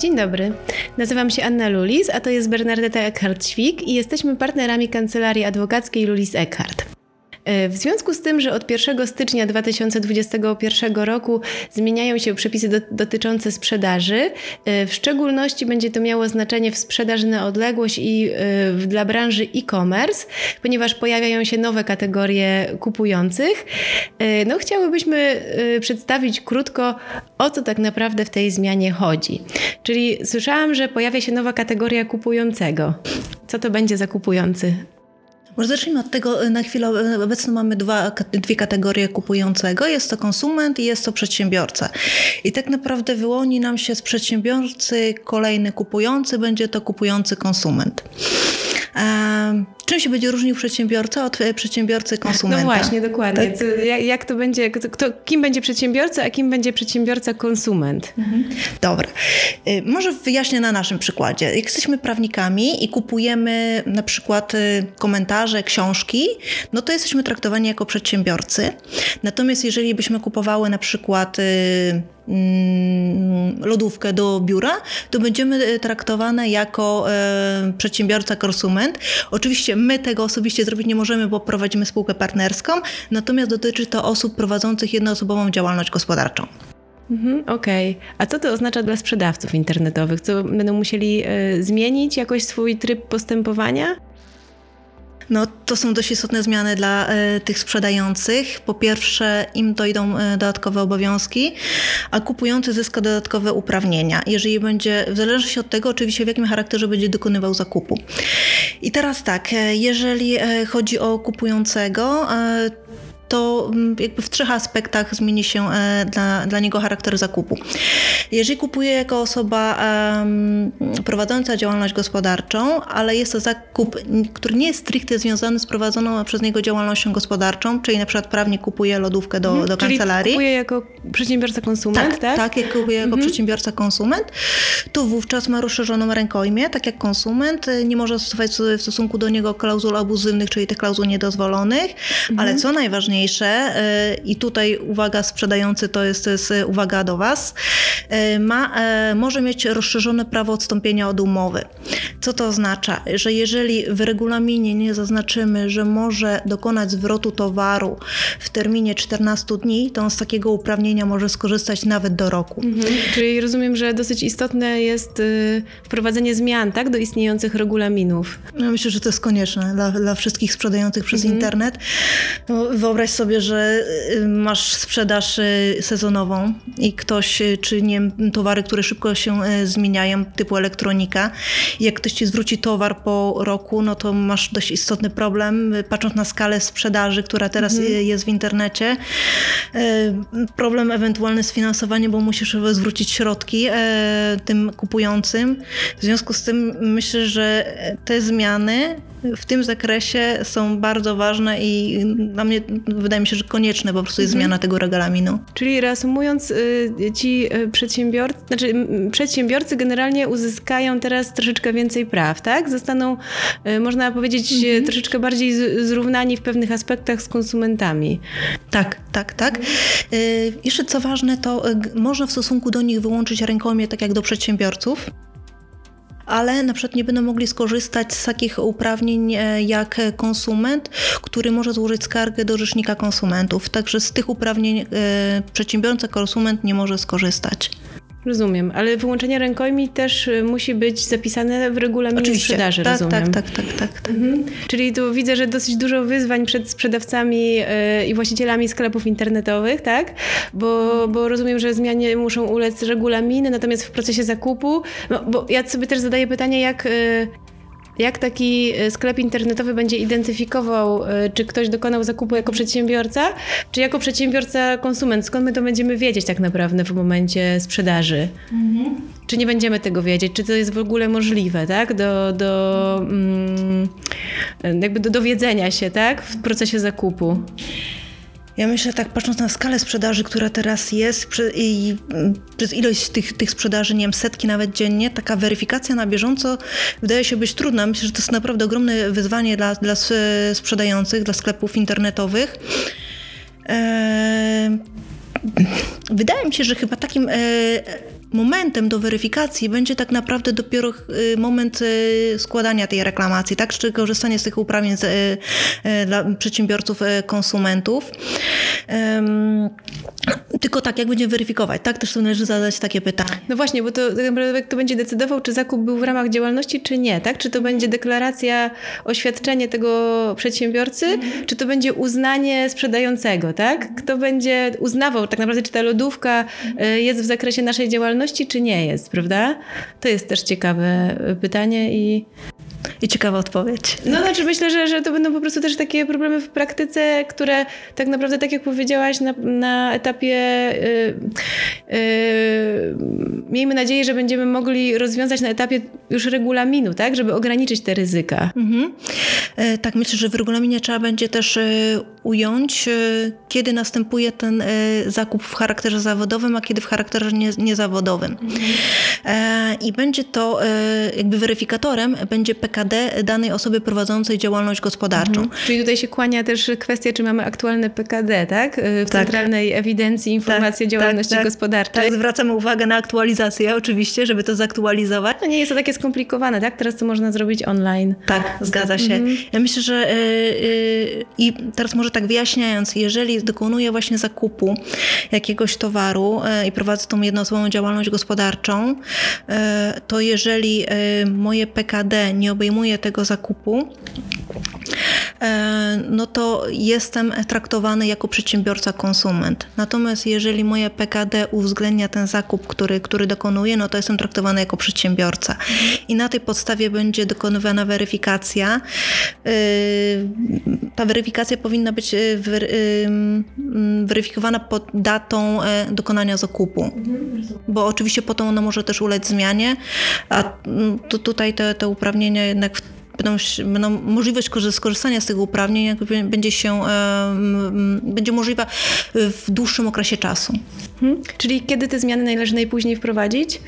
Dzień dobry. Nazywam się Anna Lulis, a to jest Bernardeta Eckhart-Świk i jesteśmy partnerami kancelarii adwokackiej Lulis Eckhart. E, w związku z tym, że od 1 stycznia 2021 roku zmieniają się przepisy do, dotyczące sprzedaży, e, w szczególności będzie to miało znaczenie w sprzedaży na odległość i e, dla branży e-commerce, ponieważ pojawiają się nowe kategorie kupujących. No, chciałybyśmy przedstawić krótko, o co tak naprawdę w tej zmianie chodzi. Czyli słyszałam, że pojawia się nowa kategoria kupującego. Co to będzie za kupujący? Może zacznijmy od tego, na chwilę obecną mamy dwa, dwie kategorie kupującego. Jest to konsument i jest to przedsiębiorca. I tak naprawdę wyłoni nam się z przedsiębiorcy kolejny kupujący, będzie to kupujący konsument. Czym się będzie różnił przedsiębiorca od e, przedsiębiorcy konsumenta? No właśnie, dokładnie. Tak? Jak, jak, to będzie, kto, kim będzie przedsiębiorca, a kim będzie przedsiębiorca konsument? Mhm. Dobra. Y, może wyjaśnię na naszym przykładzie. Jak jesteśmy prawnikami i kupujemy na przykład y, komentarze, książki, no to jesteśmy traktowani jako przedsiębiorcy. Natomiast jeżeli byśmy kupowały na przykład y, lodówkę do biura, to będziemy e, traktowane jako e, przedsiębiorca, konsument. Oczywiście my tego osobiście zrobić nie możemy, bo prowadzimy spółkę partnerską, natomiast dotyczy to osób prowadzących jednoosobową działalność gospodarczą. Mhm, Okej. Okay. A co to oznacza dla sprzedawców internetowych? Co będą musieli y, zmienić jakoś swój tryb postępowania? No, to są dość istotne zmiany dla e, tych sprzedających. Po pierwsze, im dojdą e, dodatkowe obowiązki, a kupujący zyska dodatkowe uprawnienia. Jeżeli będzie, w zależności od tego, oczywiście w jakim charakterze będzie dokonywał zakupu. I teraz tak, e, jeżeli chodzi o kupującego, to mm, jakby w trzech aspektach zmieni się e, dla, dla niego charakter zakupu. Jeżeli kupuje jako osoba prowadząca działalność gospodarczą, ale jest to zakup, który nie jest stricte związany z prowadzoną przez niego działalnością gospodarczą, czyli na przykład prawnik kupuje lodówkę do, hmm, do kancelarii. Czyli kupuje jako przedsiębiorca konsument, tak? Tak, tak jak kupuje jako hmm. przedsiębiorca konsument, to wówczas ma rozszerzoną rękojmię, tak jak konsument, nie może stosować w stosunku do niego klauzul abuzywnych, czyli tych klauzul niedozwolonych, hmm. ale co najważniejsze, najważniejsze y, i tutaj uwaga sprzedający to jest, to jest uwaga do Was, y, ma, y, może mieć rozszerzone prawo odstąpienia od umowy. Co to oznacza? Że jeżeli w regulaminie nie zaznaczymy, że może dokonać zwrotu towaru w terminie 14 dni, to on z takiego uprawnienia może skorzystać nawet do roku. Mhm. Czyli rozumiem, że dosyć istotne jest wprowadzenie zmian tak, do istniejących regulaminów. No myślę, że to jest konieczne dla, dla wszystkich sprzedających przez mhm. internet. No, wyobraź wyobraź sobie, że y, masz sprzedaż y, sezonową i ktoś, y, czy nie towary, które szybko się zmieniają, typu elektronika. Jak ktoś ci zwróci towar po roku, no to masz dość istotny problem, patrząc na skalę sprzedaży, która teraz mhm. jest w internecie. Problem ewentualny z finansowaniem, bo musisz zwrócić środki tym kupującym. W związku z tym myślę, że te zmiany w tym zakresie są bardzo ważne i dla mnie wydaje mi się, że konieczne po prostu jest mhm. zmiana tego regulaminu. Czyli reasumując, y, ci y, przedsiębiorcy, znaczy przedsiębiorcy generalnie uzyskają teraz troszeczkę więcej praw, tak? Zostaną, y, można powiedzieć, mhm. troszeczkę bardziej zrównani w pewnych aspektach z konsumentami. Tak, tak, tak. Jeszcze co ważne, to można w stosunku do nich wyłączyć rękojmie, tak jak do przedsiębiorców ale na przykład nie będą mogli skorzystać z takich uprawnień e, jak konsument, który może złożyć skargę do rzecznika konsumentów. Także z tych uprawnień e, przedsiębiorca, konsument nie może skorzystać. Rozumiem, ale wyłączenie rękojmi też y, musi być zapisane w regulaminie Oczywiście. sprzedaży, tak, rozumiem. Tak, tak, tak. tak, tak. Mhm. Czyli tu widzę, że dosyć dużo wyzwań przed sprzedawcami yy, i właścicielami sklepów internetowych, tak? Bo, bo rozumiem, że zmianie muszą ulec regulaminy, natomiast w procesie zakupu, no, bo ja sobie też zadaję pytanie, jak... Jak taki e, sklep internetowy będzie identyfikował, e, czy ktoś dokonał zakupu jako przedsiębiorca, czy jako przedsiębiorca konsument? Skąd my to będziemy wiedzieć tak naprawdę w momencie sprzedaży? Mhm. Czy nie będziemy tego wiedzieć? Czy to jest w ogóle możliwe, tak? Do, do, mm, jakby do dowiedzenia się, tak? W procesie zakupu. Ja myślę tak, patrząc na skalę sprzedaży, która teraz jest i przez ilość tych, tych sprzedaży, nie wiem, setki nawet dziennie, taka weryfikacja na bieżąco wydaje się być trudna. Myślę, że to jest naprawdę ogromne wyzwanie dla, dla sprzedających, dla sklepów internetowych. Eee, wydaje mi się, że chyba takim e, momentem do weryfikacji będzie tak naprawdę dopiero y, moment y, składania tej reklamacji, tak? Czy korzystanie z tych uprawnień z, dla przedsiębiorców, konsumentów. Tylko tak, jak będziemy weryfikować, tak? Też należy zadać takie pytanie. No właśnie, bo to tak naprawdę kto będzie decydował, czy zakup był w ramach działalności, czy nie, tak? Czy to będzie deklaracja, oświadczenie tego przedsiębiorcy, mhm. czy to będzie uznanie sprzedającego, tak? Kto będzie uznawał tak naprawdę, czy ta lodówka mhm. jest w zakresie naszej działalności, czy nie jest, prawda? To jest też ciekawe pytanie i i ciekawa odpowiedź. No znaczy myślę, że, że to będą po prostu też takie problemy w praktyce, które tak naprawdę, tak jak powiedziałaś, na, na etapie yy, yy, miejmy nadzieję, że będziemy mogli rozwiązać na etapie już regulaminu, tak? Żeby ograniczyć te ryzyka. Mhm. E, tak, myślę, że w regulaminie trzeba będzie też e, ująć, e, kiedy następuje ten zakup w charakterze zawodowym, a kiedy w charakterze nie, niezawodowym. Mhm. I będzie to jakby weryfikatorem, będzie PKD PKD danej osoby prowadzącej działalność gospodarczą. Mhm. Czyli tutaj się kłania też kwestia, czy mamy aktualne PKD, tak? W tak. Centralnej Ewidencji Informacji tak, o Działalności tak, tak, Gospodarczej. Tak, zwracamy uwagę na aktualizację oczywiście, żeby to zaktualizować. No nie jest to takie skomplikowane, tak? Teraz to można zrobić online. Tak, zgadza się. Mhm. Ja myślę, że yy, yy, i teraz może tak wyjaśniając, jeżeli dokonuję właśnie zakupu jakiegoś towaru yy, i prowadzę tą jednoosobową działalność gospodarczą, to jeżeli moje PKD nie obejmuje obejmuję tego zakupu, no to jestem traktowany jako przedsiębiorca konsument. Natomiast jeżeli moje PKD uwzględnia ten zakup, który, który dokonuję, no to jestem traktowany jako przedsiębiorca. I na tej podstawie będzie dokonywana weryfikacja. E, ta weryfikacja powinna być e, weryfikowana pod datą dokonania zakupu. Bo oczywiście potem ona może też ulec zmianie, a to tutaj te, te uprawnienia jednak będą, będą możliwość skorzystania z tego uprawnień będzie się będzie możliwa w dłuższym okresie czasu. Hmm. Czyli kiedy te zmiany należy najpóźniej wprowadzić?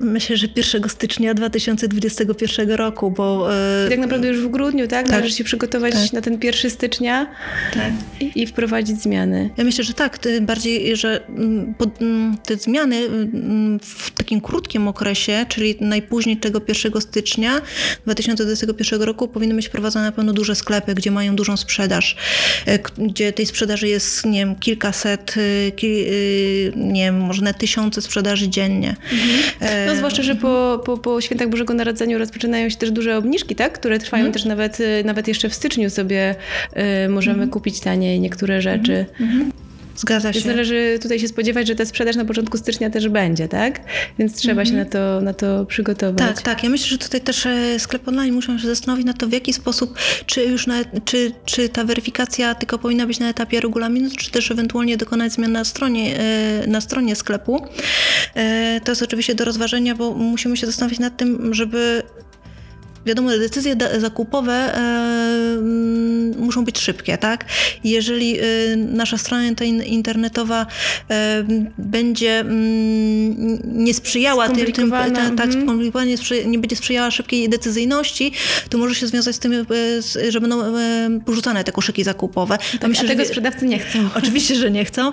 Myślę, że 1 stycznia 2021 roku, bo... I tak naprawdę już w grudniu, tak? tak Należy się przygotować tak. na ten 1 stycznia tak. i, i, wprowadzić zmiany. Ja myślę, że tak. Tym bardziej, że mm, mm, te zmiany mm, w takim krótkim okresie, czyli najpóźniej tego 1 stycznia 2021 roku powinny być prowadzone na pewno duże sklepy, gdzie mają dużą sprzedaż, e, gdzie tej sprzedaży jest, nie wiem, kilkaset, e, kil, nie wiem, może nawet tysiące sprzedaży dziennie. Mhm. No zwłaszcza, że po, po, po świętach Bożego Narodzenia rozpoczynają się też duże obniżki, tak? które trwają mm. też nawet, nawet jeszcze w styczniu sobie y, możemy mm. kupić taniej niektóre rzeczy. Mm. Zgadza się. Więc należy tutaj się spodziewać, że ta sprzedaż na początku stycznia też będzie, tak? Więc trzeba -hmm. się na to, na to przygotować. Tak, tak. Ja myślę, że tutaj też e, sklep online muszą się zastanowić na to, w jaki sposób, czy już na, czy, czy ta weryfikacja tylko powinna być na etapie regulaminu, czy też ewentualnie dokonać zmian na stronie, e, na stronie sklepu. E, to jest oczywiście do rozważenia, bo musimy się zastanowić nad tym, żeby wiadomo, decyzje zakupowe e, mm, muszą być szybkie, tak? Jeżeli e, nasza strona internetowa e, będzie mm, nie sprzyjała tym, tym tak, mhm. nie, nie będzie sprzyjała szybkiej decyzyjności, to może się związać z tym, że będą porzucane te koszyki zakupowe. Tak, myślę, a tego że, sprzedawcy nie chcą. Oczywiście, że nie chcą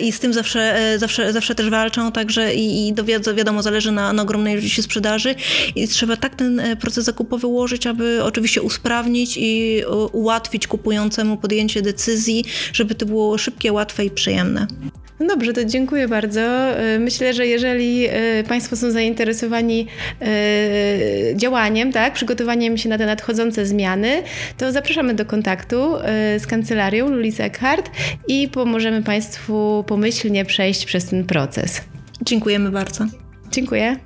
i z tym zawsze, zawsze, zawsze też walczą, także i, i wiadomo, zależy na, na ogromnej ilości sprzedaży i trzeba tak ten proces zakupowy ułożyć, aby oczywiście usprawnić i ułatwić kupującemu podjęcie decyzji, żeby to było szybkie, łatwe i przyjemne. Dobrze, to dziękuję bardzo. E, myślę, że jeżeli e, Państwo są zainteresowani e, działaniem, tak, przygotowaniem się na te nadchodzące zmiany, to zapraszamy do kontaktu z kancelarią Lulis Eckhart i pomożemy Państwu pomyślnie przejść przez ten proces. Dziękujemy bardzo. Dziękuję.